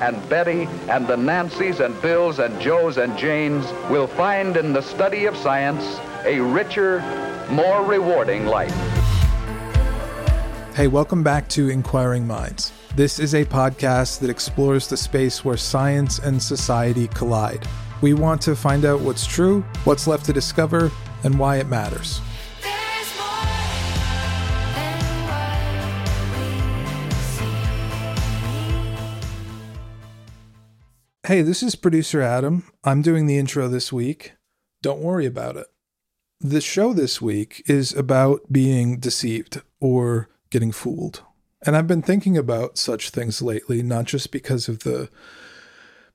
And Betty and the Nancys and Bills and Joes and Janes will find in the study of science a richer, more rewarding life. Hey, welcome back to Inquiring Minds. This is a podcast that explores the space where science and society collide. We want to find out what's true, what's left to discover, and why it matters. Hey, this is producer Adam. I'm doing the intro this week. Don't worry about it. The show this week is about being deceived or getting fooled. And I've been thinking about such things lately, not just because of the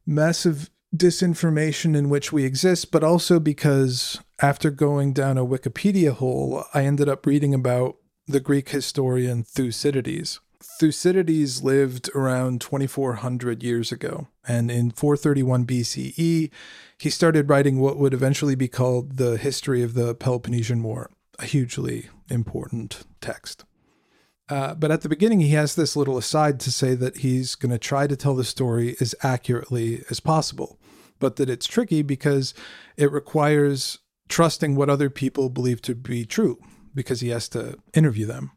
massive disinformation in which we exist, but also because after going down a Wikipedia hole, I ended up reading about the Greek historian Thucydides. Thucydides lived around 2400 years ago, and in 431 BCE, he started writing what would eventually be called the History of the Peloponnesian War, a hugely important text. Uh, but at the beginning, he has this little aside to say that he's going to try to tell the story as accurately as possible, but that it's tricky because it requires trusting what other people believe to be true, because he has to interview them.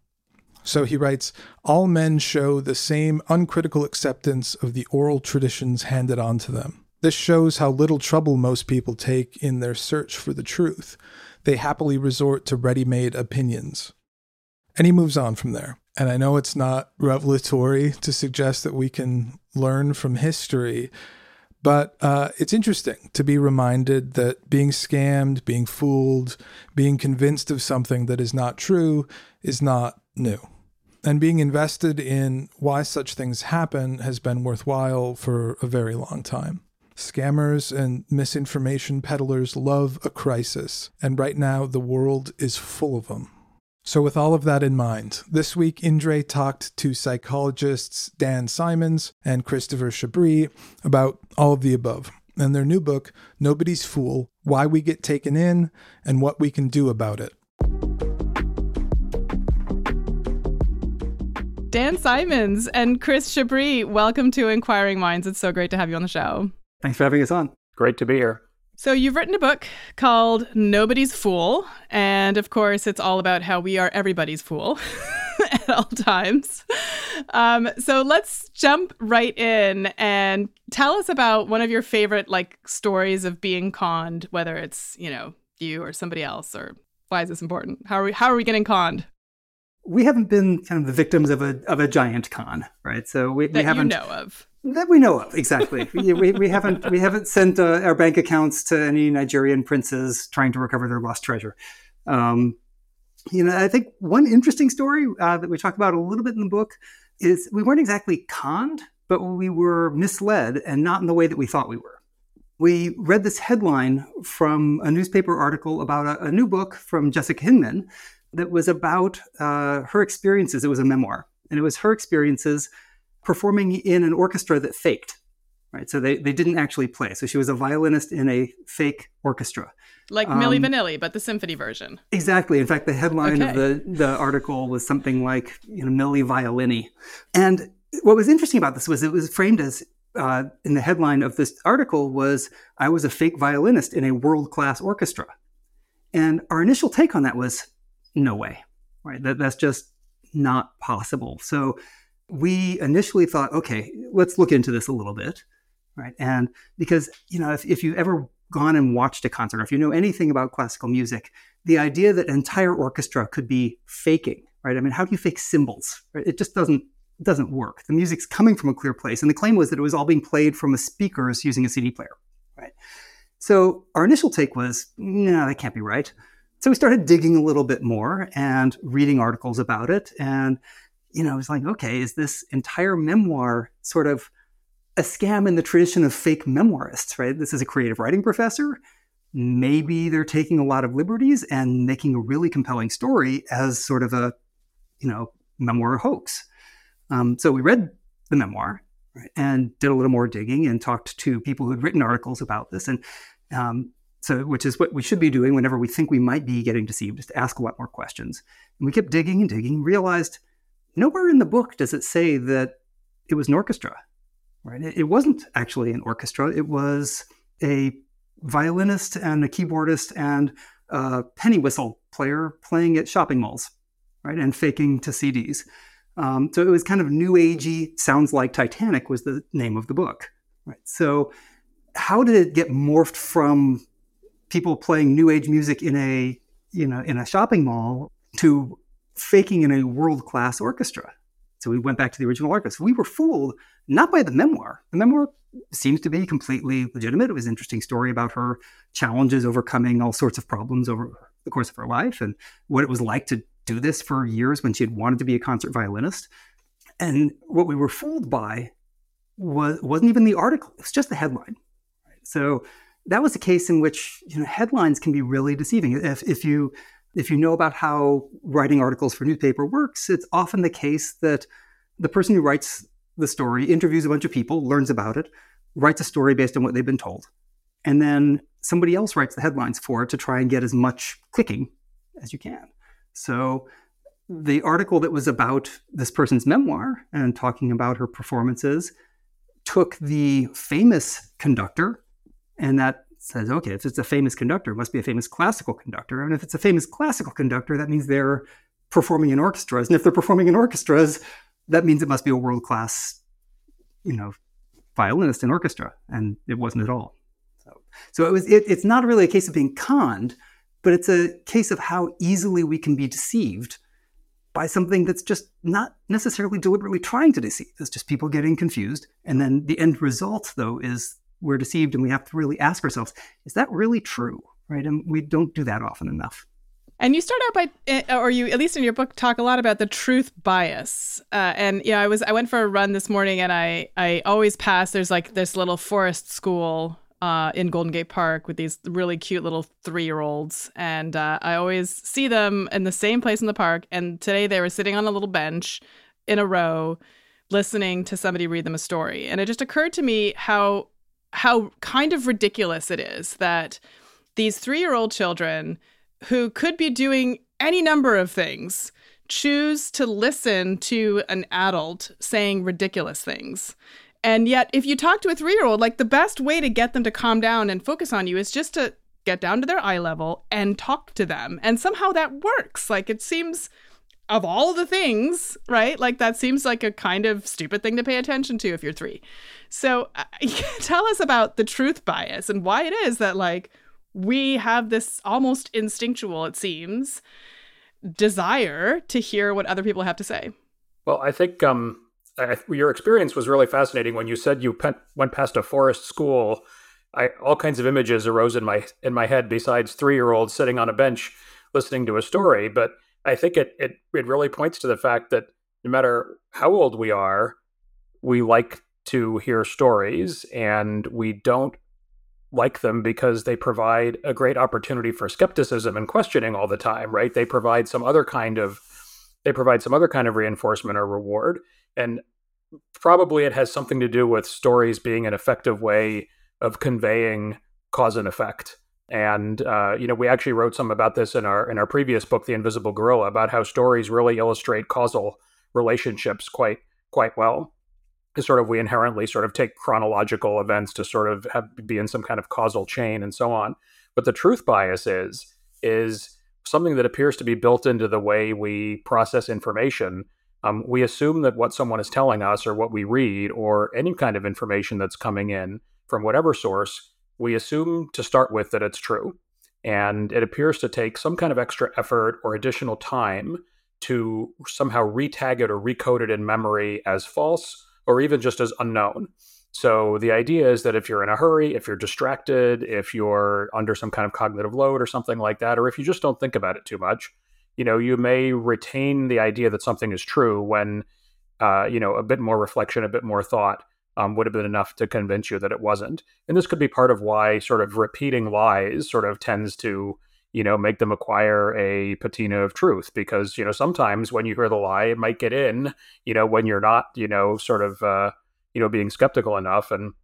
So he writes All men show the same uncritical acceptance of the oral traditions handed on to them. This shows how little trouble most people take in their search for the truth. They happily resort to ready made opinions. And he moves on from there. And I know it's not revelatory to suggest that we can learn from history, but uh, it's interesting to be reminded that being scammed, being fooled, being convinced of something that is not true is not new and being invested in why such things happen has been worthwhile for a very long time. Scammers and misinformation peddlers love a crisis, and right now the world is full of them. So, with all of that in mind, this week Indre talked to psychologists Dan Simons and Christopher Chabris about all of the above and their new book, Nobody's Fool Why We Get Taken In and What We Can Do About It. Dan Simons and Chris Chabris, welcome to Inquiring Minds. It's so great to have you on the show. Thanks for having us on. Great to be here. So, you've written a book called Nobody's Fool. And of course, it's all about how we are everybody's fool at all times. Um, so, let's jump right in and tell us about one of your favorite like stories of being conned, whether it's, you know, you or somebody else, or why is this important? How are we, how are we getting conned? We haven't been kind of the victims of a of a giant con, right? So we, that we haven't you know of that we know of exactly. we, we, we haven't we haven't sent uh, our bank accounts to any Nigerian princes trying to recover their lost treasure. Um, you know, I think one interesting story uh, that we talk about a little bit in the book is we weren't exactly conned, but we were misled, and not in the way that we thought we were. We read this headline from a newspaper article about a, a new book from Jessica Hindman that was about uh, her experiences. It was a memoir, and it was her experiences performing in an orchestra that faked. Right, so they, they didn't actually play. So she was a violinist in a fake orchestra, like um, Milli Vanilli, but the symphony version. Exactly. In fact, the headline okay. of the the article was something like you know Milli Violini, and what was interesting about this was it was framed as uh, in the headline of this article was I was a fake violinist in a world class orchestra, and our initial take on that was no way, right? That that's just not possible. So we initially thought, okay, let's look into this a little bit, right? And because, you know, if, if you've ever gone and watched a concert, or if you know anything about classical music, the idea that an entire orchestra could be faking, right? I mean, how do you fake cymbals? Right? It just doesn't doesn't work. The music's coming from a clear place, and the claim was that it was all being played from a speakers using a CD player, right? So our initial take was, no, that can't be right. So we started digging a little bit more and reading articles about it, and you know, I was like, okay, is this entire memoir sort of a scam in the tradition of fake memoirists, right? This is a creative writing professor. Maybe they're taking a lot of liberties and making a really compelling story as sort of a, you know, memoir hoax. Um, so we read the memoir and did a little more digging and talked to people who had written articles about this. And um, so, which is what we should be doing whenever we think we might be getting deceived, is to ask a lot more questions. And we kept digging and digging, realized nowhere in the book does it say that it was an orchestra, right? It, it wasn't actually an orchestra. It was a violinist and a keyboardist and a penny whistle player playing at shopping malls, right? And faking to CDs. Um, so it was kind of new agey. Sounds like Titanic was the name of the book, right? So how did it get morphed from people playing new age music in a you know in a shopping mall to faking in a world class orchestra. So we went back to the original orchestra. We were fooled not by the memoir. The memoir seems to be completely legitimate. It was an interesting story about her challenges overcoming all sorts of problems over the course of her life and what it was like to do this for years when she had wanted to be a concert violinist. And what we were fooled by was wasn't even the article; it was just the headline. So that was a case in which you know headlines can be really deceiving. If if you if you know about how writing articles for newspaper works, it's often the case that the person who writes the story interviews a bunch of people, learns about it, writes a story based on what they've been told, and then somebody else writes the headlines for it to try and get as much clicking as you can. So the article that was about this person's memoir and talking about her performances took the famous conductor, and that says, okay, if it's a famous conductor, it must be a famous classical conductor. And if it's a famous classical conductor, that means they're performing in orchestras. And if they're performing in orchestras, that means it must be a world class, you know, violinist in orchestra. And it wasn't at all. So, so it was. It, it's not really a case of being conned, but it's a case of how easily we can be deceived by something that's just not necessarily deliberately trying to deceive. It's just people getting confused. And then the end result, though, is we're deceived and we have to really ask ourselves, is that really true? Right. And we don't do that often enough. And you start out by, eh, or you at least in your book talk a lot about the truth bias. Uh, and you know, I was I went for a run this morning, and I I always pass. There's like this little forest school uh, in Golden Gate Park with these really cute little three year olds, and uh, I always see them in the same place in the park. And today they were sitting on a little bench in a row, listening to somebody read them a story, and it just occurred to me how how kind of ridiculous it is that these three year old children who could be doing any number of things choose to listen to an adult saying ridiculous things. And yet, if you talk to a three year old, like the best way to get them to calm down and focus on you is just to get down to their eye level and talk to them. And somehow that works. Like it seems of all the things, right? Like that seems like a kind of stupid thing to pay attention to if you're three. So uh, tell us about the truth bias and why it is that like we have this almost instinctual, it seems, desire to hear what other people have to say. Well, I think um, I, your experience was really fascinating when you said you pe- went past a forest school. I, all kinds of images arose in my in my head besides three year olds sitting on a bench listening to a story, but I think it, it it really points to the fact that no matter how old we are, we like to hear stories and we don't like them because they provide a great opportunity for skepticism and questioning all the time, right? They provide some other kind of they provide some other kind of reinforcement or reward and probably it has something to do with stories being an effective way of conveying cause and effect and uh, you know, we actually wrote some about this in our in our previous book, The Invisible Gorilla, about how stories really illustrate causal relationships quite quite well. Sort of we inherently sort of take chronological events to sort of have be in some kind of causal chain and so on. But the truth bias is is something that appears to be built into the way we process information Um, we assume that what someone is telling us or what we read or any kind of information that's coming in from whatever source, we assume to start with that it's true. And it appears to take some kind of extra effort or additional time to somehow retag it or recode it in memory as false or even just as unknown. So the idea is that if you're in a hurry, if you're distracted, if you're under some kind of cognitive load or something like that, or if you just don't think about it too much, you know, you may retain the idea that something is true when, uh, you know, a bit more reflection, a bit more thought um, would have been enough to convince you that it wasn't. And this could be part of why sort of repeating lies sort of tends to, you know, make them acquire a patina of truth because, you know, sometimes when you hear the lie, it might get in, you know, when you're not, you know, sort of, uh, you know, being skeptical enough and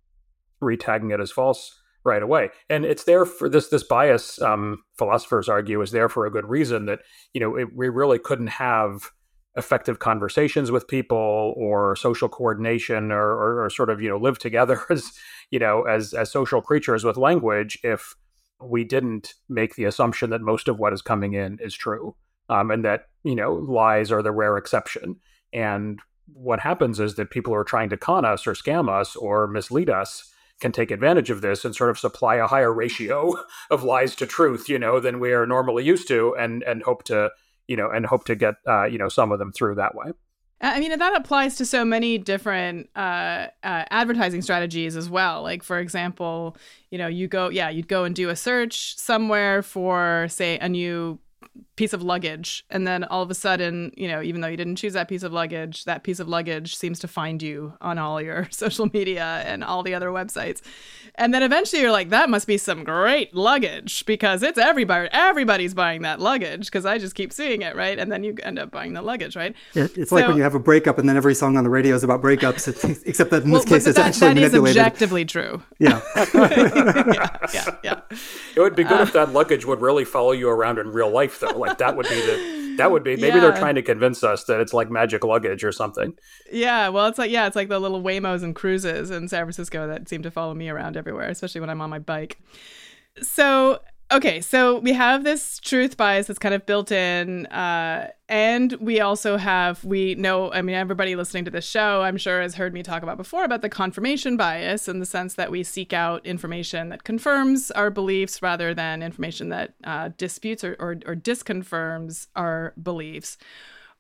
retagging it as false right away. And it's there for this this bias. Um, philosophers argue is there for a good reason that you know it, we really couldn't have effective conversations with people or social coordination or, or, or, sort of you know live together as you know as as social creatures with language if we didn't make the assumption that most of what is coming in is true um, and that you know lies are the rare exception. And what happens is that people who are trying to con us or scam us or mislead us can take advantage of this and sort of supply a higher ratio of lies to truth you know than we are normally used to and and hope to you know, and hope to get uh, you know some of them through that way. I mean, that applies to so many different uh, uh, advertising strategies as well. Like, for example, you know, you go, yeah, you'd go and do a search somewhere for, say, a new piece of luggage. And then all of a sudden you know even though you didn't choose that piece of luggage that piece of luggage seems to find you on all your social media and all the other websites. And then eventually you're like that must be some great luggage because it's everybody everybody's buying that luggage because i just keep seeing it right? And then you end up buying the luggage right? Yeah, it's so, like when you have a breakup and then every song on the radio is about breakups except that in well, this case it's that, actually that manipulated. is objectively true. Yeah. yeah yeah yeah. It would be good uh, if that luggage would really follow you around in real life though like that would be the that would be maybe yeah. they're trying to convince us that it's like magic luggage or something. Yeah, well, it's like yeah, it's like the little Waymos and cruises in San Francisco that seem to follow me around everywhere, especially when I'm on my bike. So okay, so we have this truth bias that's kind of built in, uh, and we also have we know. I mean, everybody listening to this show, I'm sure, has heard me talk about before about the confirmation bias in the sense that we seek out information that confirms our beliefs rather than information that uh, disputes or, or, or disconfirms our beliefs.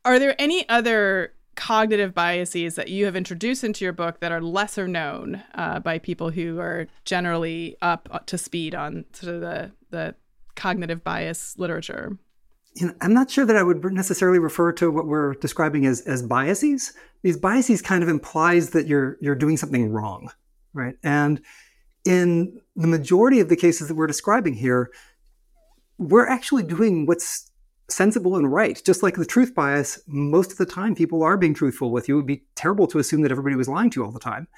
Are there any other cognitive biases that you have introduced into your book that are lesser known uh, by people who are generally up to speed on sort of the the cognitive bias literature? You know, I'm not sure that I would necessarily refer to what we're describing as as biases. These biases kind of implies that you're you're doing something wrong, right? And in the majority of the cases that we're describing here, we're actually doing what's sensible and right. Just like the truth bias, most of the time people are being truthful with you. It would be terrible to assume that everybody was lying to you all the time,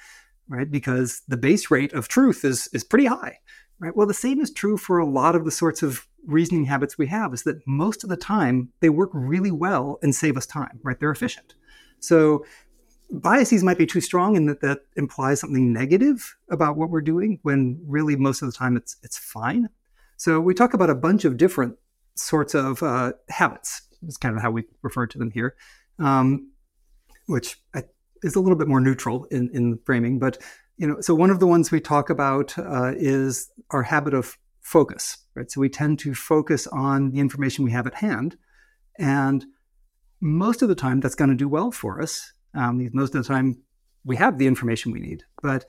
right? Because the base rate of truth is is pretty high right? Well, the same is true for a lot of the sorts of reasoning habits we have is that most of the time they work really well and save us time, right? They're efficient. So biases might be too strong in that that implies something negative about what we're doing when really most of the time it's it's fine. So we talk about a bunch of different sorts of uh, habits. Is kind of how we refer to them here, um, which is a little bit more neutral in in framing, but you know, so one of the ones we talk about uh, is our habit of focus, right? So we tend to focus on the information we have at hand, and most of the time that's going to do well for us. Um, most of the time we have the information we need, but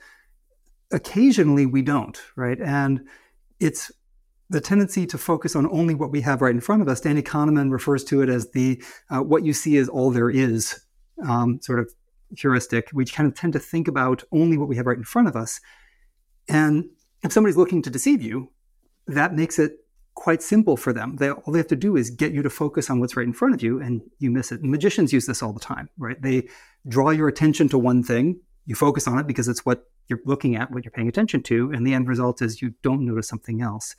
occasionally we don't, right? And it's the tendency to focus on only what we have right in front of us. Danny Kahneman refers to it as the uh, "what you see is all there is" um, sort of heuristic. We kind of tend to think about only what we have right in front of us. And if somebody's looking to deceive you, that makes it quite simple for them. They, all they have to do is get you to focus on what's right in front of you, and you miss it. Magicians use this all the time, right? They draw your attention to one thing, you focus on it because it's what you're looking at, what you're paying attention to, and the end result is you don't notice something else.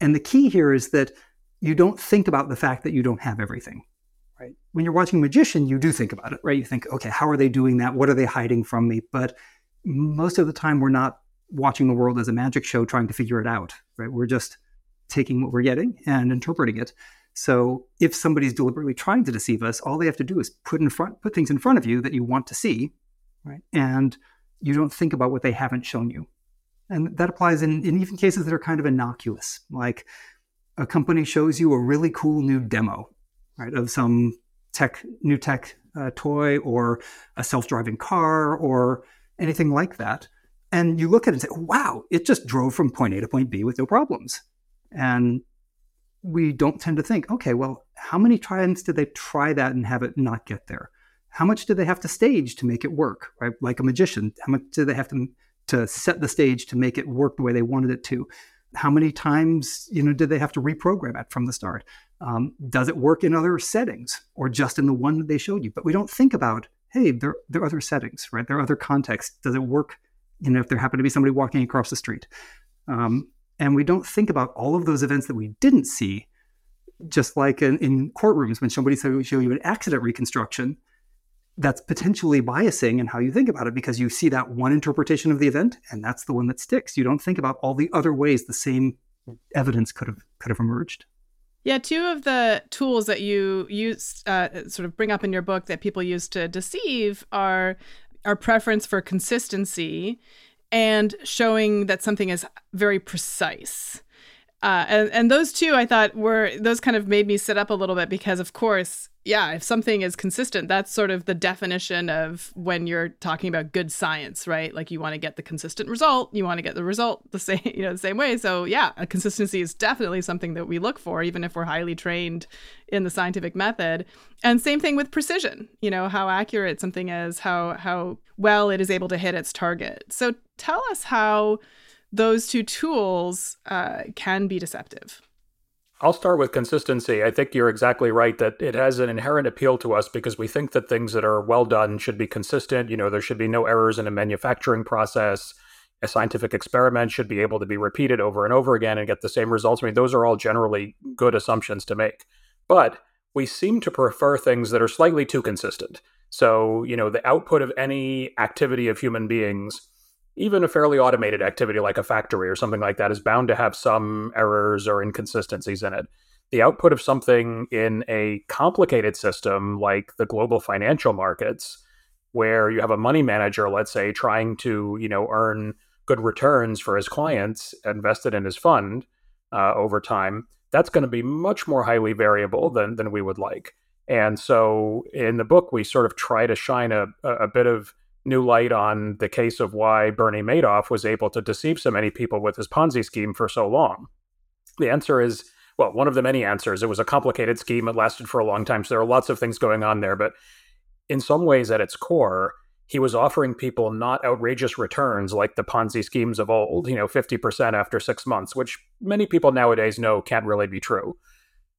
And the key here is that you don't think about the fact that you don't have everything right? When you're watching a magician, you do think about it, right? You think, okay, how are they doing that? What are they hiding from me? But most of the time, we're not watching the world as a magic show trying to figure it out, right? We're just taking what we're getting and interpreting it. So if somebody's deliberately trying to deceive us, all they have to do is put in front put things in front of you that you want to see, right? And you don't think about what they haven't shown you. And that applies in, in even cases that are kind of innocuous, like a company shows you a really cool new demo, right, of some tech, new tech uh, toy or a self-driving car or anything like that. And you look at it and say, wow, it just drove from point A to point B with no problems. And we don't tend to think, okay, well, how many times did they try that and have it not get there? How much did they have to stage to make it work, right? Like a magician, how much did they have to to set the stage to make it work the way they wanted it to? How many times, you know, did they have to reprogram it from the start? Um, does it work in other settings or just in the one that they showed you? But we don't think about, hey, there, there are other settings, right? There are other contexts. Does it work, you know, if there happened to be somebody walking across the street? Um, and we don't think about all of those events that we didn't see, just like in, in courtrooms when somebody show you an accident reconstruction, that's potentially biasing in how you think about it because you see that one interpretation of the event and that's the one that sticks. You don't think about all the other ways the same evidence could have could have emerged. Yeah, two of the tools that you use, uh, sort of bring up in your book that people use to deceive are our preference for consistency and showing that something is very precise. Uh, and, and those two I thought were those kind of made me sit up a little bit because of course yeah if something is consistent that's sort of the definition of when you're talking about good science right? Like you want to get the consistent result you want to get the result the same you know the same way. So yeah a consistency is definitely something that we look for even if we're highly trained in the scientific method. And same thing with precision you know how accurate something is how how well it is able to hit its target. So tell us how those two tools uh, can be deceptive. I'll start with consistency. I think you're exactly right that it has an inherent appeal to us because we think that things that are well done should be consistent. You know, there should be no errors in a manufacturing process. A scientific experiment should be able to be repeated over and over again and get the same results. I mean, those are all generally good assumptions to make. But we seem to prefer things that are slightly too consistent. So, you know, the output of any activity of human beings even a fairly automated activity like a factory or something like that is bound to have some errors or inconsistencies in it. The output of something in a complicated system like the global financial markets, where you have a money manager, let's say, trying to you know earn good returns for his clients invested in his fund uh, over time, that's going to be much more highly variable than than we would like. And so, in the book, we sort of try to shine a, a bit of new light on the case of why Bernie Madoff was able to deceive so many people with his Ponzi scheme for so long. The answer is well, one of the many answers. It was a complicated scheme. It lasted for a long time. So there are lots of things going on there. But in some ways, at its core, he was offering people not outrageous returns like the Ponzi schemes of old, you know, 50% after six months, which many people nowadays know can't really be true.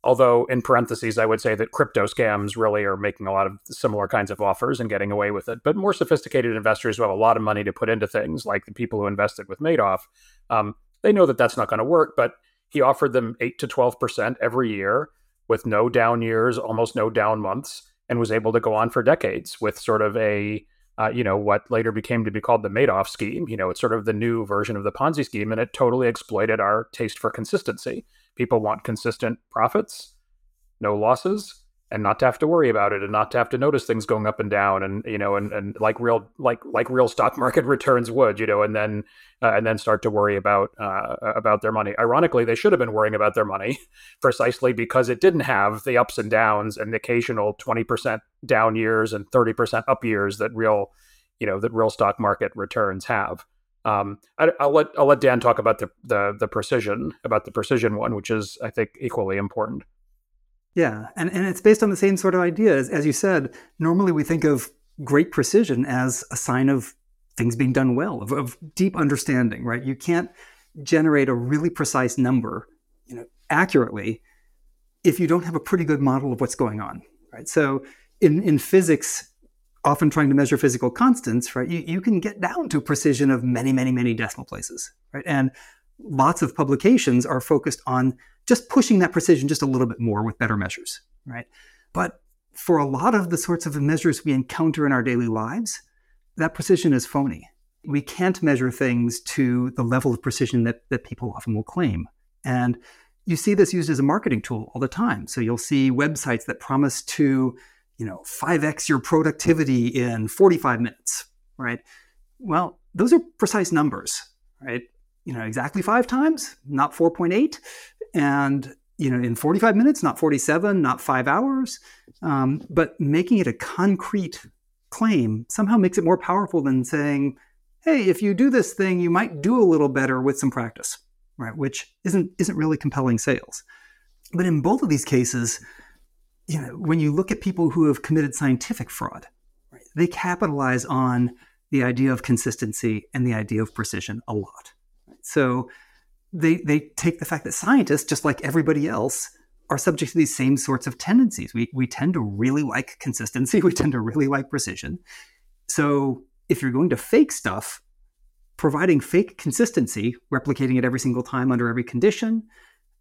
Although, in parentheses, I would say that crypto scams really are making a lot of similar kinds of offers and getting away with it. But more sophisticated investors who have a lot of money to put into things, like the people who invested with Madoff, um, they know that that's not going to work. But he offered them 8 to 12% every year with no down years, almost no down months, and was able to go on for decades with sort of a uh, you know, what later became to be called the Madoff scheme. You know, it's sort of the new version of the Ponzi scheme, and it totally exploited our taste for consistency. People want consistent profits, no losses, and not to have to worry about it and not to have to notice things going up and down and you know and, and like real like like real stock market returns would you know and then uh, and then start to worry about uh, about their money. Ironically they should have been worrying about their money precisely because it didn't have the ups and downs and occasional 20% down years and 30% up years that real you know that real stock market returns have um, I, will let I'll let Dan talk about the, the the precision about the precision one, which is I think equally important. Yeah, and, and it's based on the same sort of idea. As, as you said, normally we think of great precision as a sign of things being done well, of, of deep understanding, right? You can't generate a really precise number, you know, accurately if you don't have a pretty good model of what's going on, right? So in, in physics, often trying to measure physical constants, right, you, you can get down to precision of many, many, many decimal places, right? And lots of publications are focused on just pushing that precision just a little bit more with better measures, right? But for a lot of the sorts of measures we encounter in our daily lives, that precision is phony. We can't measure things to the level of precision that, that people often will claim. And you see this used as a marketing tool all the time. So you'll see websites that promise to, you know, 5x your productivity in 45 minutes, right? Well, those are precise numbers, right? You know, exactly five times, not 4.8. And, you know, in 45 minutes, not 47, not five hours. Um, but making it a concrete claim somehow makes it more powerful than saying, hey, if you do this thing, you might do a little better with some practice, right? Which isn't isn't really compelling sales. But in both of these cases, you know, when you look at people who have committed scientific fraud, right, they capitalize on the idea of consistency and the idea of precision a lot. So they they take the fact that scientists, just like everybody else, are subject to these same sorts of tendencies. We we tend to really like consistency. We tend to really like precision. So if you're going to fake stuff, providing fake consistency, replicating it every single time under every condition,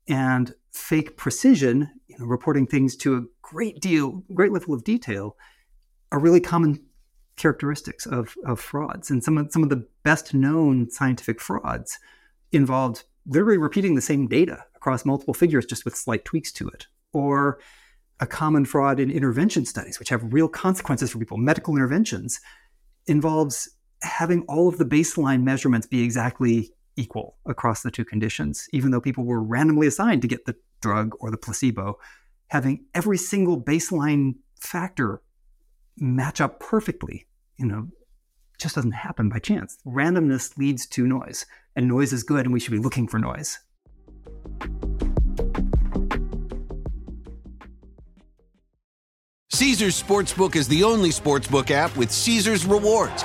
and fake precision, you know, reporting things to a great deal, great level of detail, are really common characteristics of, of frauds. And some of some of the best known scientific frauds involved literally repeating the same data across multiple figures just with slight tweaks to it. Or a common fraud in intervention studies, which have real consequences for people, medical interventions, involves having all of the baseline measurements be exactly equal across the two conditions, even though people were randomly assigned to get the drug or the placebo, having every single baseline factor match up perfectly, you know, just doesn't happen by chance. Randomness leads to noise, and noise is good, and we should be looking for noise. Caesars Sportsbook is the only sportsbook app with Caesars rewards.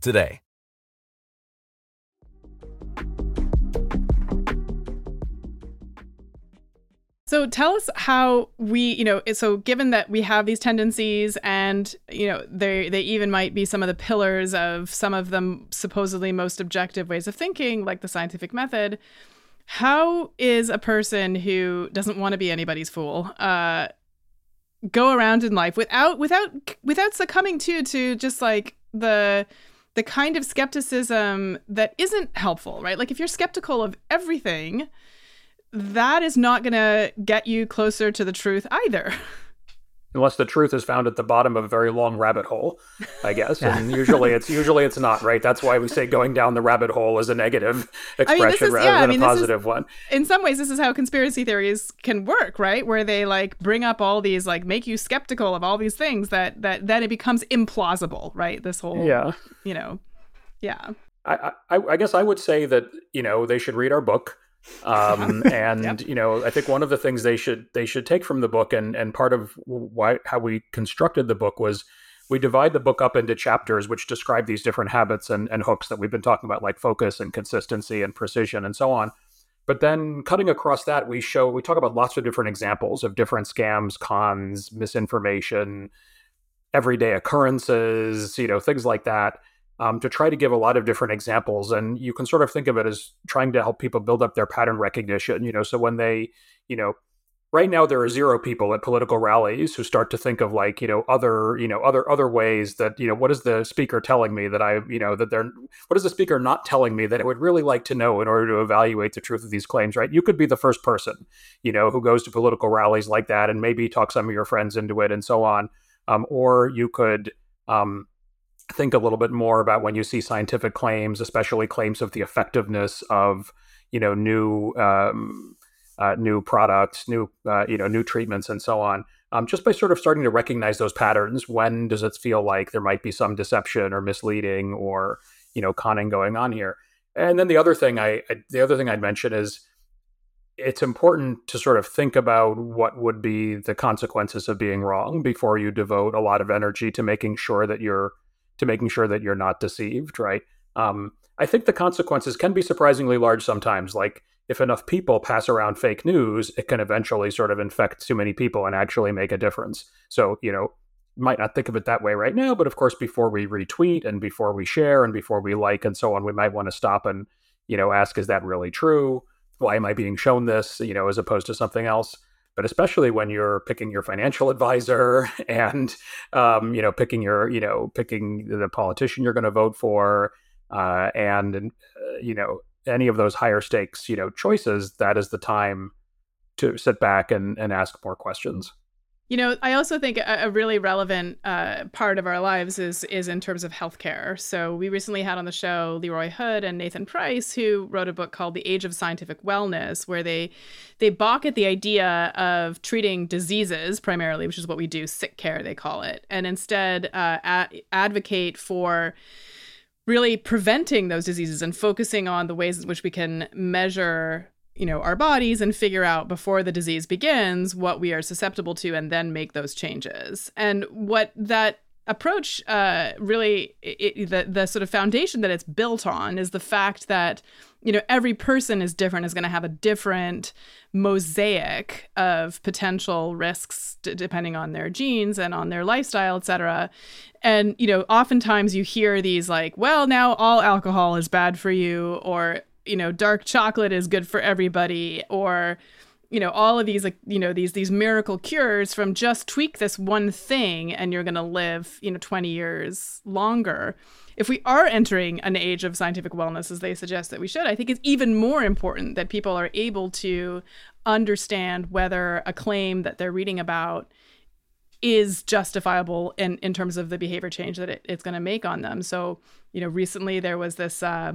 today. So tell us how we, you know, so given that we have these tendencies and, you know, they they even might be some of the pillars of some of them supposedly most objective ways of thinking, like the scientific method, how is a person who doesn't want to be anybody's fool uh, go around in life without without without succumbing to to just like the the kind of skepticism that isn't helpful, right? Like if you're skeptical of everything, that is not going to get you closer to the truth either. Unless the truth is found at the bottom of a very long rabbit hole, I guess. And usually it's usually it's not, right? That's why we say going down the rabbit hole is a negative expression I mean, is, rather yeah, than I mean, a positive is, one. In some ways, this is how conspiracy theories can work, right? Where they like bring up all these like make you skeptical of all these things that that then it becomes implausible, right? This whole yeah, you know, yeah. I, I, I guess I would say that you know they should read our book um, and yep. you know i think one of the things they should they should take from the book and and part of why how we constructed the book was we divide the book up into chapters which describe these different habits and, and hooks that we've been talking about like focus and consistency and precision and so on but then cutting across that we show we talk about lots of different examples of different scams cons misinformation everyday occurrences you know things like that um, to try to give a lot of different examples. And you can sort of think of it as trying to help people build up their pattern recognition. You know, so when they, you know, right now there are zero people at political rallies who start to think of like you know other you know other other ways that you know what is the speaker telling me that i you know that they're what is the speaker not telling me that i would really like to know in order to evaluate the truth of these claims right you could be the first person you know who goes to political rallies like that and maybe talk some of your friends into it and so on um, or you could um, think a little bit more about when you see scientific claims especially claims of the effectiveness of you know new um, uh, new products, new uh, you know new treatments, and so on. Um, just by sort of starting to recognize those patterns, when does it feel like there might be some deception or misleading or you know conning going on here? And then the other thing I, I the other thing I'd mention is it's important to sort of think about what would be the consequences of being wrong before you devote a lot of energy to making sure that you're to making sure that you're not deceived right um, i think the consequences can be surprisingly large sometimes like if enough people pass around fake news, it can eventually sort of infect too many people and actually make a difference. So, you know, might not think of it that way right now, but of course, before we retweet and before we share and before we like and so on, we might want to stop and, you know, ask, is that really true? Why am I being shown this, you know, as opposed to something else? But especially when you're picking your financial advisor and, um, you know, picking your, you know, picking the politician you're going to vote for, uh, and, uh, you know, any of those higher stakes, you know, choices, that is the time to sit back and, and ask more questions. You know, I also think a, a really relevant uh, part of our lives is is in terms of healthcare. So we recently had on the show Leroy Hood and Nathan Price, who wrote a book called The Age of Scientific Wellness, where they they balk at the idea of treating diseases primarily, which is what we do, sick care they call it, and instead uh, advocate for really preventing those diseases and focusing on the ways in which we can measure you know our bodies and figure out before the disease begins what we are susceptible to and then make those changes. And what that approach uh, really it, the the sort of foundation that it's built on is the fact that you know every person is different is going to have a different mosaic of potential risks d- depending on their genes and on their lifestyle et cetera. And you know oftentimes you hear these like well now all alcohol is bad for you or you know dark chocolate is good for everybody or you know all of these like you know these these miracle cures from just tweak this one thing and you're going to live you know 20 years longer if we are entering an age of scientific wellness as they suggest that we should i think it's even more important that people are able to understand whether a claim that they're reading about is justifiable in, in terms of the behavior change that it, it's going to make on them. So, you know, recently there was this uh,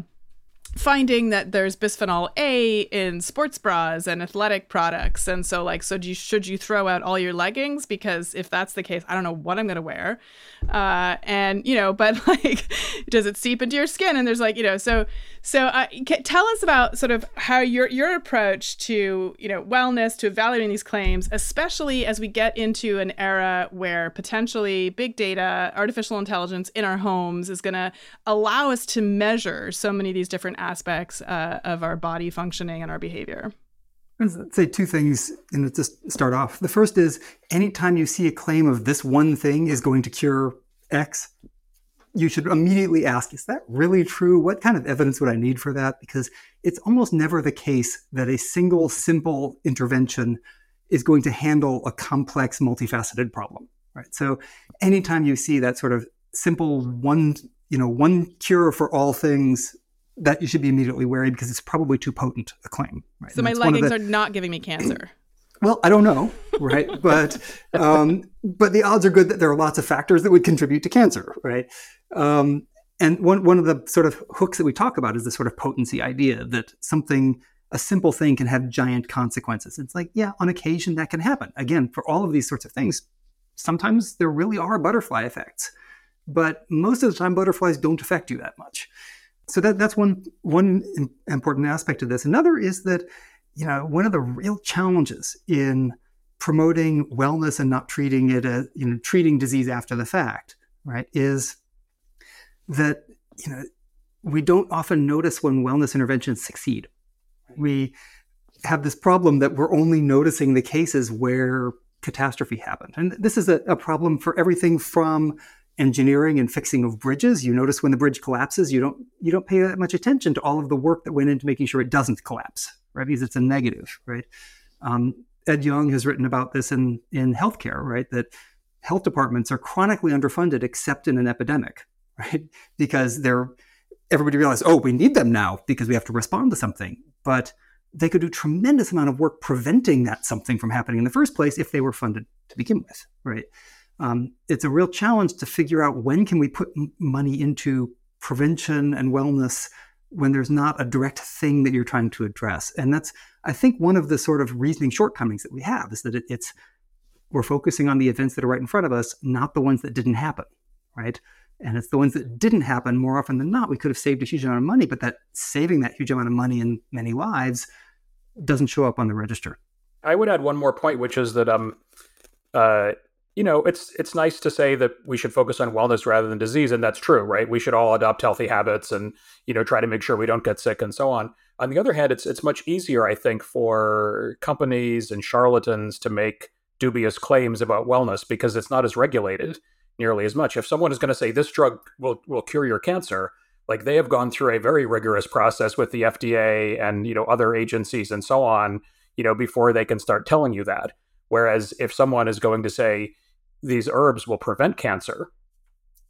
finding that there's bisphenol A in sports bras and athletic products. And so like so do you, should you throw out all your leggings because if that's the case, I don't know what I'm going to wear. Uh, and you know, but like does it seep into your skin and there's like, you know, so so uh, tell us about sort of how your your approach to, you know, wellness to evaluating these claims, especially as we get into an era where potentially big data, artificial intelligence in our homes is going to allow us to measure so many of these different aspects uh, of our body functioning and our behavior. I'd say two things and just start off. The first is anytime you see a claim of this one thing is going to cure X, you should immediately ask, is that really true? What kind of evidence would I need for that? Because it's almost never the case that a single simple intervention is going to handle a complex, multifaceted problem. Right. So anytime you see that sort of simple one, you know, one cure for all things that you should be immediately wary because it's probably too potent a claim. Right? So and my leggings the, are not giving me cancer. Well, I don't know, right? but um, but the odds are good that there are lots of factors that would contribute to cancer, right? Um, and one one of the sort of hooks that we talk about is the sort of potency idea that something a simple thing can have giant consequences. It's like, yeah, on occasion that can happen. Again, for all of these sorts of things, sometimes there really are butterfly effects, but most of the time butterflies don't affect you that much so that, that's one one important aspect of this. Another is that you know one of the real challenges in promoting wellness and not treating it as you know treating disease after the fact, right, is that you know we don't often notice when wellness interventions succeed. We have this problem that we're only noticing the cases where catastrophe happened, and this is a, a problem for everything from engineering and fixing of bridges. You notice when the bridge collapses, you don't you don't pay that much attention to all of the work that went into making sure it doesn't collapse, right? Because it's a negative, right? Um, Ed Yong has written about this in in healthcare, right? That health departments are chronically underfunded except in an epidemic, right? Because they're everybody realizes, oh, we need them now because we have to respond to something. But they could do tremendous amount of work preventing that something from happening in the first place if they were funded to begin with, right? Um, it's a real challenge to figure out when can we put m- money into prevention and wellness when there's not a direct thing that you're trying to address. And that's, I think, one of the sort of reasoning shortcomings that we have is that it, it's we're focusing on the events that are right in front of us, not the ones that didn't happen, right? And it's the ones that didn't happen more often than not. We could have saved a huge amount of money, but that saving that huge amount of money in many lives doesn't show up on the register. I would add one more point, which is that um, uh, you know, it's it's nice to say that we should focus on wellness rather than disease, and that's true, right? We should all adopt healthy habits and you know try to make sure we don't get sick and so on. On the other hand, it's it's much easier, I think, for companies and charlatans to make dubious claims about wellness because it's not as regulated nearly as much. If someone is going to say this drug will will cure your cancer, like they have gone through a very rigorous process with the FDA and you know other agencies and so on, you know, before they can start telling you that. Whereas if someone is going to say these herbs will prevent cancer,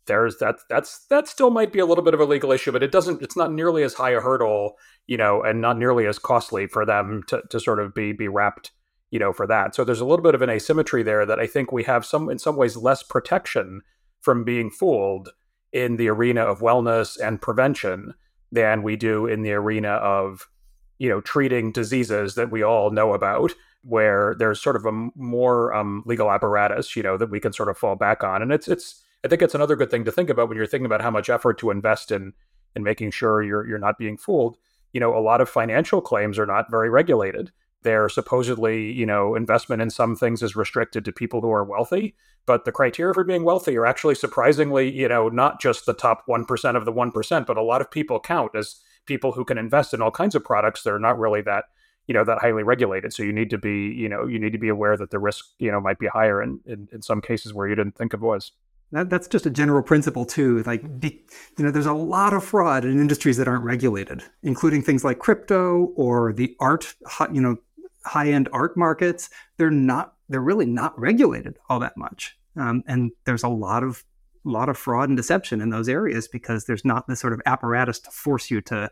there's that that's that still might be a little bit of a legal issue, but it doesn't it's not nearly as high a hurdle, you know, and not nearly as costly for them to to sort of be be wrapped, you know, for that. So there's a little bit of an asymmetry there that I think we have some in some ways less protection from being fooled in the arena of wellness and prevention than we do in the arena of you know treating diseases that we all know about where there's sort of a more um, legal apparatus, you know, that we can sort of fall back on. And it's it's I think it's another good thing to think about when you're thinking about how much effort to invest in in making sure you're you're not being fooled. You know, a lot of financial claims are not very regulated. They're supposedly, you know, investment in some things is restricted to people who are wealthy, but the criteria for being wealthy are actually surprisingly, you know, not just the top 1% of the 1%, but a lot of people count as people who can invest in all kinds of products that are not really that you know that highly regulated. So you need to be you know you need to be aware that the risk you know might be higher in in, in some cases where you didn't think it was. That, that's just a general principle too like you know there's a lot of fraud in industries that aren't regulated including things like crypto or the art you know high end art markets. They're not they're really not regulated all that much. Um, and there's a lot of lot of fraud and deception in those areas because there's not this sort of apparatus to force you to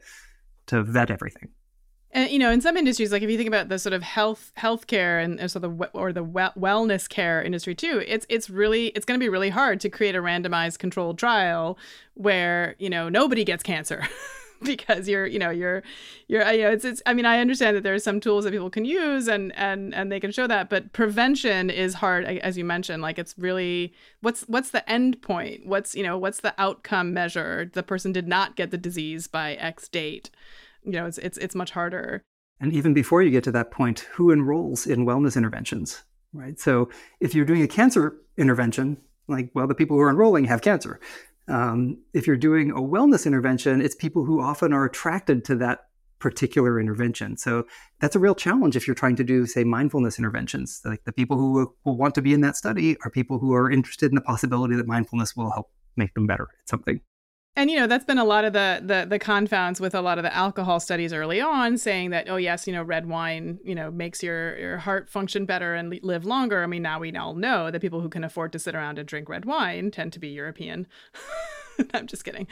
to vet everything and you know, in some industries, like if you think about the sort of health healthcare and so the or the wellness care industry too, it's it's really it's going to be really hard to create a randomized controlled trial where you know nobody gets cancer. because you're you know you're you're you know it's it's I mean I understand that there are some tools that people can use and and and they can show that but prevention is hard as you mentioned like it's really what's what's the end point what's you know what's the outcome measure the person did not get the disease by x date you know, it's it's it's much harder. And even before you get to that point, who enrolls in wellness interventions, right? So if you're doing a cancer intervention, like well, the people who are enrolling have cancer. Um, if you're doing a wellness intervention, it's people who often are attracted to that particular intervention. So that's a real challenge if you're trying to do, say, mindfulness interventions. Like the people who will want to be in that study are people who are interested in the possibility that mindfulness will help make them better at something. And you know that's been a lot of the, the the confounds with a lot of the alcohol studies early on, saying that oh yes, you know red wine you know makes your your heart function better and live longer. I mean now we all know that people who can afford to sit around and drink red wine tend to be European. I'm just kidding,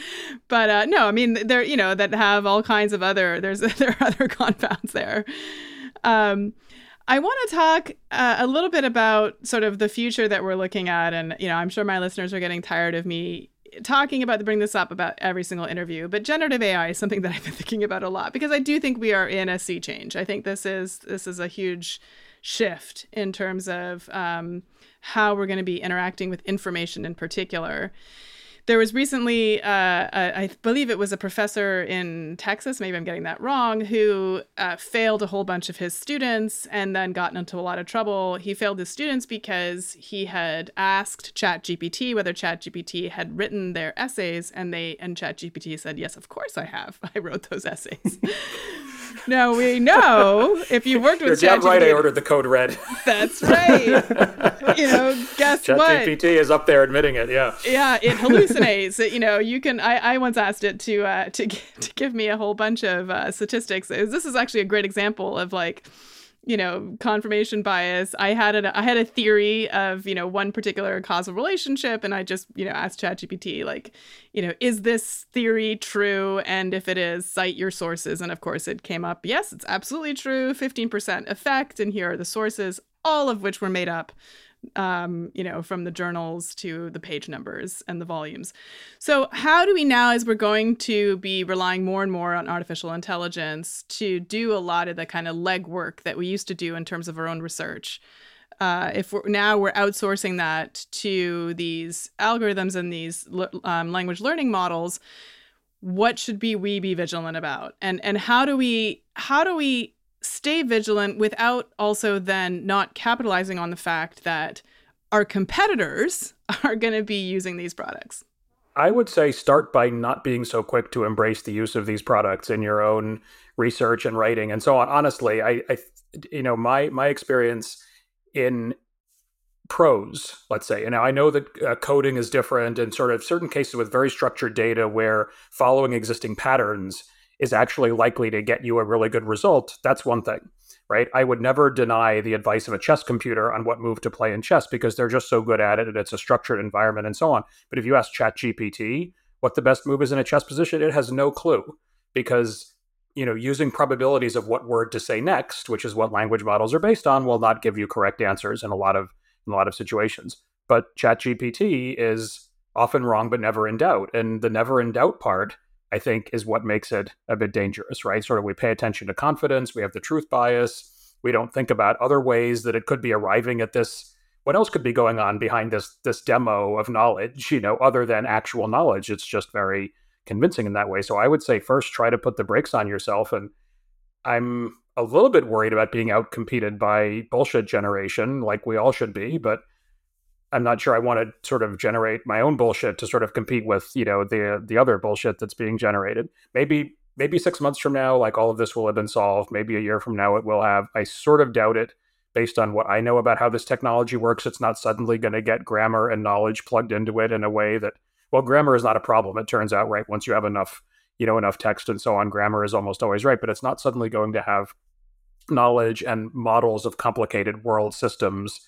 but uh, no, I mean they're you know that have all kinds of other there's there are other confounds there. Um, I want to talk uh, a little bit about sort of the future that we're looking at, and you know I'm sure my listeners are getting tired of me talking about bring this up about every single interview, but generative AI is something that I've been thinking about a lot because I do think we are in a sea change. I think this is this is a huge shift in terms of um, how we're going to be interacting with information in particular. There was recently, uh, a, I believe it was a professor in Texas, maybe I'm getting that wrong, who uh, failed a whole bunch of his students and then got into a lot of trouble. He failed his students because he had asked ChatGPT whether ChatGPT had written their essays, and they and ChatGPT said, "Yes, of course I have. I wrote those essays." now we know if you worked with ChatGPT. You're damn right I ordered the code red. That's right. you know, guess Chat what? GPT is up there admitting it. Yeah. Yeah, it hallucinates. You know, you can. I, I once asked it to uh, to to give me a whole bunch of uh, statistics. This is actually a great example of like you know confirmation bias i had a i had a theory of you know one particular causal relationship and i just you know asked chatgpt like you know is this theory true and if it is cite your sources and of course it came up yes it's absolutely true 15% effect and here are the sources all of which were made up um, you know, from the journals to the page numbers and the volumes. So, how do we now, as we're going to be relying more and more on artificial intelligence to do a lot of the kind of legwork that we used to do in terms of our own research? Uh, if we're, now we're outsourcing that to these algorithms and these um, language learning models, what should be we be vigilant about, and and how do we how do we stay vigilant without also then not capitalizing on the fact that our competitors are going to be using these products? I would say start by not being so quick to embrace the use of these products in your own research and writing and so on. Honestly, I, I you know, my my experience in prose, let's say, and now I know that uh, coding is different in sort of certain cases with very structured data where following existing patterns is actually likely to get you a really good result, that's one thing, right? I would never deny the advice of a chess computer on what move to play in chess because they're just so good at it and it's a structured environment and so on. But if you ask ChatGPT what the best move is in a chess position, it has no clue because you know using probabilities of what word to say next, which is what language models are based on, will not give you correct answers in a lot of in a lot of situations. But ChatGPT is often wrong but never in doubt, and the never in doubt part I think is what makes it a bit dangerous, right? Sort of we pay attention to confidence, we have the truth bias, we don't think about other ways that it could be arriving at this what else could be going on behind this this demo of knowledge, you know, other than actual knowledge. It's just very convincing in that way. So I would say first try to put the brakes on yourself and I'm a little bit worried about being outcompeted by bullshit generation like we all should be, but I'm not sure I want to sort of generate my own bullshit to sort of compete with, you know, the the other bullshit that's being generated. Maybe maybe 6 months from now like all of this will have been solved. Maybe a year from now it will have. I sort of doubt it based on what I know about how this technology works. It's not suddenly going to get grammar and knowledge plugged into it in a way that well, grammar is not a problem. It turns out, right? Once you have enough, you know, enough text and so on, grammar is almost always right, but it's not suddenly going to have knowledge and models of complicated world systems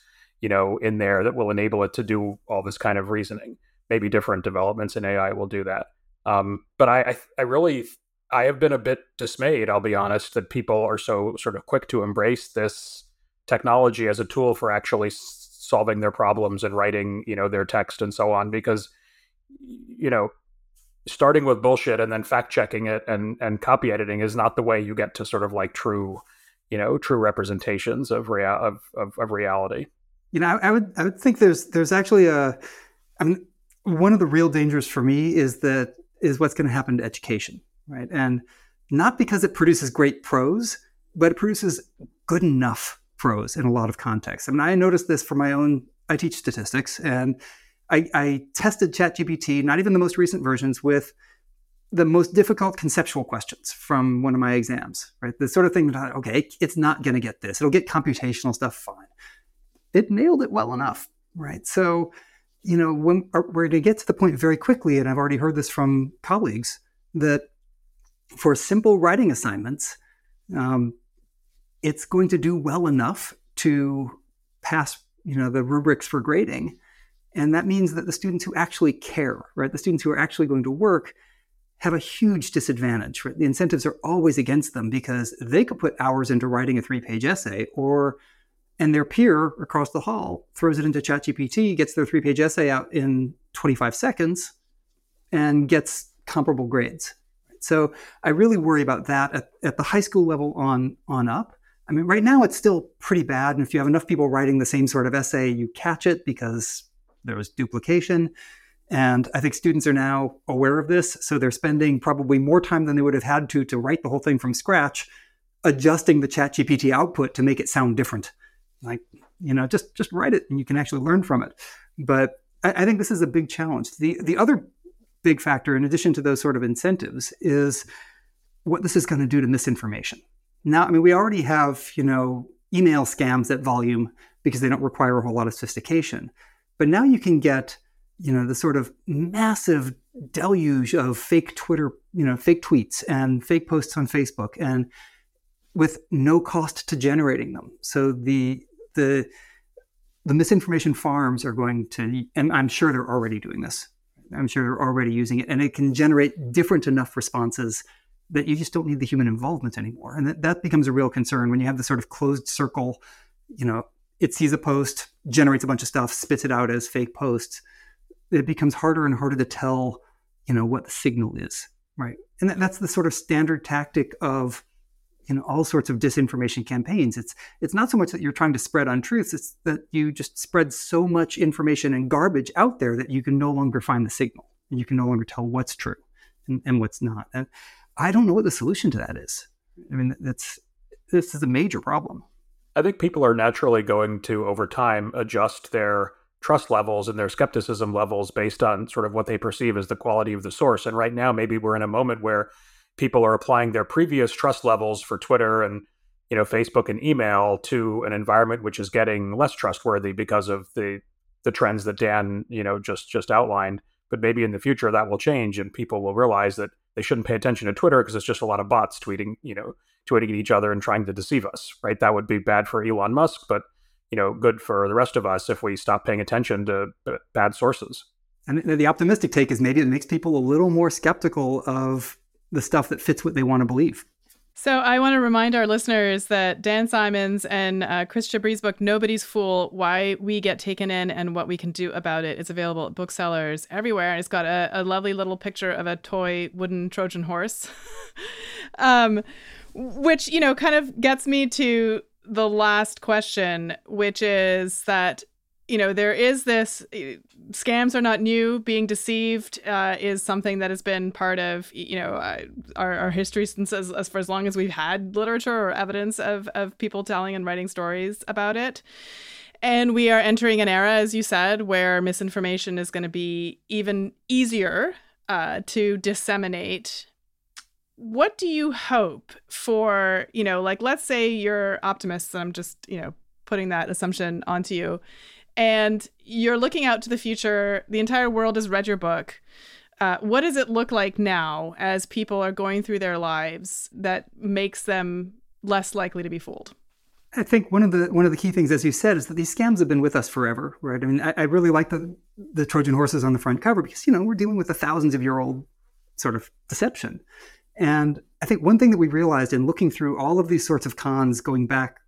you know, in there that will enable it to do all this kind of reasoning. Maybe different developments in AI will do that. Um, but I, I, I really, I have been a bit dismayed. I'll be honest that people are so sort of quick to embrace this technology as a tool for actually solving their problems and writing, you know, their text and so on. Because, you know, starting with bullshit and then fact checking it and and copy editing is not the way you get to sort of like true, you know, true representations of real of, of, of reality. You know, I, I, would I would think there's there's actually a I mean one of the real dangers for me is that is what's going to happen to education, right? And not because it produces great prose, but it produces good enough prose in a lot of contexts. I mean, I noticed this for my own. I teach statistics, and I, I tested ChatGPT, not even the most recent versions, with the most difficult conceptual questions from one of my exams, right? The sort of thing that, okay, it's not going to get this. It'll get computational stuff fine it nailed it well enough, right? So, you know, when uh, we're to get to the point very quickly, and I've already heard this from colleagues that for simple writing assignments, um, it's going to do well enough to pass, you know, the rubrics for grading, and that means that the students who actually care, right, the students who are actually going to work, have a huge disadvantage. Right? The incentives are always against them because they could put hours into writing a three-page essay, or and their peer across the hall throws it into ChatGPT, gets their three page essay out in 25 seconds, and gets comparable grades. So I really worry about that at, at the high school level on, on up. I mean, right now it's still pretty bad. And if you have enough people writing the same sort of essay, you catch it because there was duplication. And I think students are now aware of this. So they're spending probably more time than they would have had to to write the whole thing from scratch, adjusting the ChatGPT output to make it sound different like you know just just write it and you can actually learn from it. But I, I think this is a big challenge. The the other big factor in addition to those sort of incentives is what this is going to do to misinformation. Now i mean we already have you know email scams at volume because they don't require a whole lot of sophistication. But now you can get you know the sort of massive deluge of fake twitter you know fake tweets and fake posts on facebook and with no cost to generating them. So the the the misinformation farms are going to, and I'm sure they're already doing this. I'm sure they're already using it, and it can generate different enough responses that you just don't need the human involvement anymore. And that, that becomes a real concern when you have the sort of closed circle, you know, it sees a post, generates a bunch of stuff, spits it out as fake posts. It becomes harder and harder to tell, you know, what the signal is, right? And that, that's the sort of standard tactic of know all sorts of disinformation campaigns. It's it's not so much that you're trying to spread untruths it's that you just spread so much information and garbage out there that you can no longer find the signal. And you can no longer tell what's true and, and what's not. And i don't know what the solution to that is. I mean that's this is a major problem. I think people are naturally going to over time adjust their trust levels and their skepticism levels based on sort of what they perceive as the quality of the source. And right now maybe we're in a moment where people are applying their previous trust levels for Twitter and you know Facebook and email to an environment which is getting less trustworthy because of the the trends that Dan you know just just outlined. But maybe in the future that will change and people will realize that they shouldn't pay attention to Twitter because it's just a lot of bots tweeting you know tweeting at each other and trying to deceive us. Right? That would be bad for Elon Musk, but you know good for the rest of us if we stop paying attention to bad sources. And the optimistic take is maybe it makes people a little more skeptical of the stuff that fits what they want to believe. So I want to remind our listeners that Dan Simons and uh, Chris Chabris' book "Nobody's Fool: Why We Get Taken In and What We Can Do About It" is available at booksellers everywhere, it's got a, a lovely little picture of a toy wooden Trojan horse, um, which you know kind of gets me to the last question, which is that you know, there is this uh, scams are not new. Being deceived uh, is something that has been part of, you know, uh, our, our history since as, as for as long as we've had literature or evidence of, of people telling and writing stories about it. And we are entering an era, as you said, where misinformation is going to be even easier uh, to disseminate. What do you hope for, you know, like let's say you're optimists, and I'm just, you know, putting that assumption onto you and you're looking out to the future. The entire world has read your book. Uh, what does it look like now as people are going through their lives that makes them less likely to be fooled? I think one of the one of the key things, as you said, is that these scams have been with us forever, right? I mean, I, I really like the the Trojan horses on the front cover because you know we're dealing with a thousands of year old sort of deception, and I think one thing that we realized in looking through all of these sorts of cons going back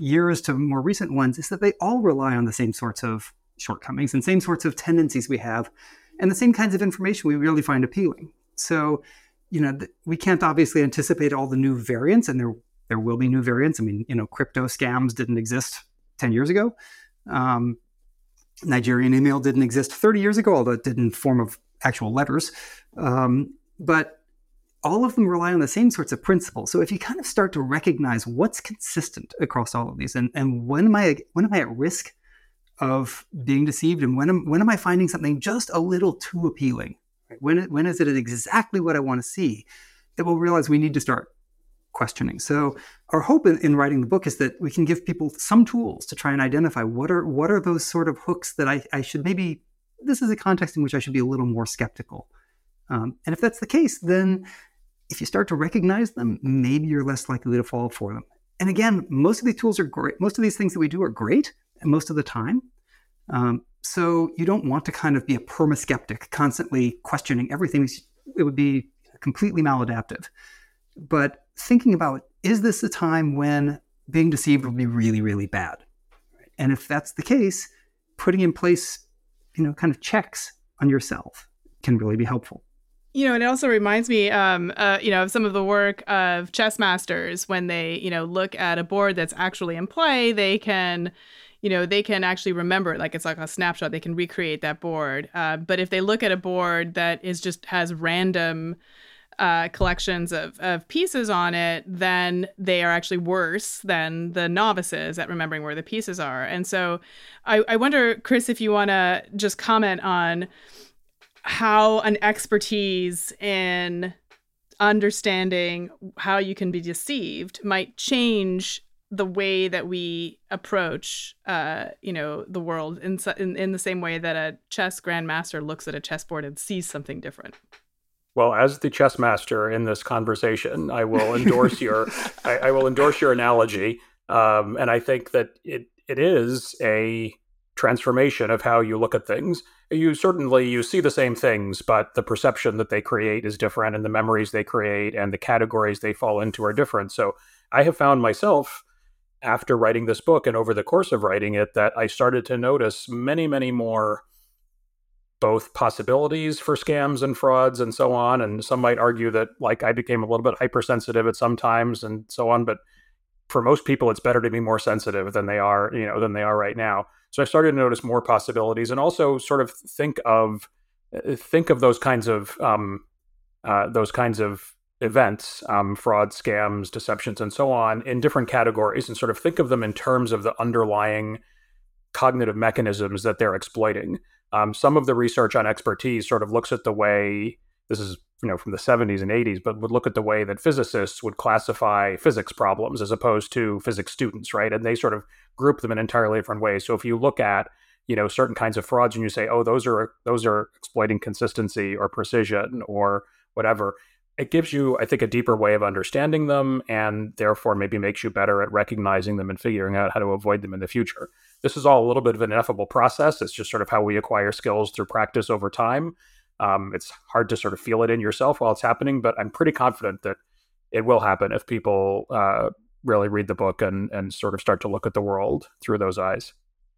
years to more recent ones is that they all rely on the same sorts of shortcomings and same sorts of tendencies we have and the same kinds of information we really find appealing. So, you know, th- we can't obviously anticipate all the new variants and there there will be new variants. I mean, you know, crypto scams didn't exist 10 years ago. Um, Nigerian email didn't exist 30 years ago, although it did in form of actual letters. Um, but all of them rely on the same sorts of principles. So if you kind of start to recognize what's consistent across all of these, and, and when am I when am I at risk of being deceived, and when am when am I finding something just a little too appealing? Right? When when is it exactly what I want to see? That we'll realize we need to start questioning. So our hope in, in, writing the book is that we can give people some tools to try and identify what are what are those sort of hooks that I, I should maybe this is a context in which I should be a little more skeptical. Um, and if that's the case, then if you start to recognize them, maybe you're less likely to fall for them. And again, most of these tools are great. Most of these things that we do are great most of the time. Um, so you don't want to kind of be a perma skeptic, constantly questioning everything. It would be completely maladaptive. But thinking about is this a time when being deceived will be really, really bad? And if that's the case, putting in place, you know, kind of checks on yourself can really be helpful. You know, and it also reminds me, um, uh, you know, of some of the work of chess masters when they, you know, look at a board that's actually in play. They can, you know, they can actually remember it, like it's like a snapshot. They can recreate that board. Uh, but if they look at a board that is just has random uh, collections of, of pieces on it, then they are actually worse than the novices at remembering where the pieces are. And so, I, I wonder, Chris, if you want to just comment on how an expertise in understanding how you can be deceived might change the way that we approach uh, you know the world in, in in the same way that a chess grandmaster looks at a chessboard and sees something different. Well, as the chess master in this conversation, I will endorse your I, I, will endorse your analogy, um, and I think that it it is a transformation of how you look at things. You certainly you see the same things, but the perception that they create is different, and the memories they create and the categories they fall into are different. So I have found myself after writing this book and over the course of writing it that I started to notice many, many more both possibilities for scams and frauds and so on. And some might argue that like I became a little bit hypersensitive at some times and so on. But for most people, it's better to be more sensitive than they are, you know, than they are right now. So I started to notice more possibilities and also sort of think of uh, think of those kinds of um, uh, those kinds of events, um, fraud, scams, deceptions, and so on, in different categories, and sort of think of them in terms of the underlying cognitive mechanisms that they're exploiting. Um, some of the research on expertise sort of looks at the way this is you know from the 70s and 80s but would look at the way that physicists would classify physics problems as opposed to physics students right and they sort of group them in entirely different ways so if you look at you know certain kinds of frauds and you say oh those are those are exploiting consistency or precision or whatever it gives you i think a deeper way of understanding them and therefore maybe makes you better at recognizing them and figuring out how to avoid them in the future this is all a little bit of an ineffable process. It's just sort of how we acquire skills through practice over time. Um, it's hard to sort of feel it in yourself while it's happening, but I'm pretty confident that it will happen if people uh, really read the book and, and sort of start to look at the world through those eyes.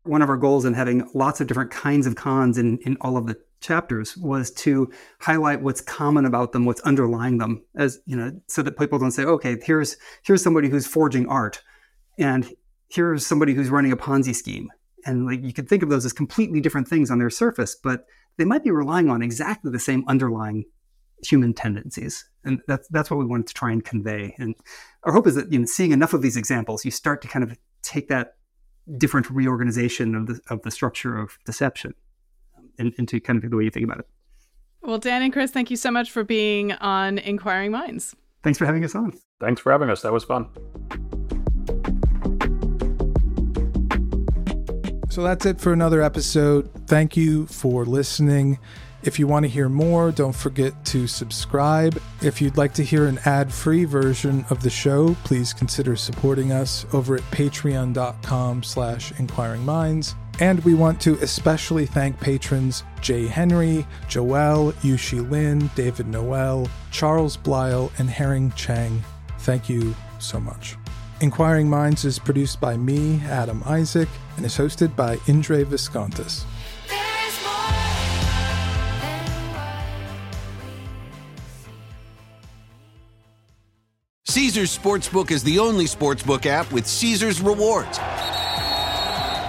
One of our goals in having lots of different kinds of cons in, in all of the chapters was to highlight what's common about them, what's underlying them, as you know, so that people don't say, okay, here's here's somebody who's forging art, and here's somebody who's running a Ponzi scheme. And like you could think of those as completely different things on their surface, but they might be relying on exactly the same underlying human tendencies. And that's that's what we wanted to try and convey. And our hope is that you know, seeing enough of these examples, you start to kind of take that different reorganization of the of the structure of deception um, into kind of the way you think about it. Well, Dan and Chris, thank you so much for being on Inquiring Minds. Thanks for having us on. Thanks for having us. That was fun. So that's it for another episode. Thank you for listening. If you want to hear more, don't forget to subscribe. If you'd like to hear an ad-free version of the show, please consider supporting us over at patreon.com slash inquiring minds. And we want to especially thank patrons Jay Henry, Joelle, Yushi Lin, David Noel, Charles Blyle, and Herring Chang. Thank you so much. Inquiring Minds is produced by me, Adam Isaak, and is hosted by Indre Viskontas. Caesars Sportsbook is the only sportsbook app with Caesars rewards.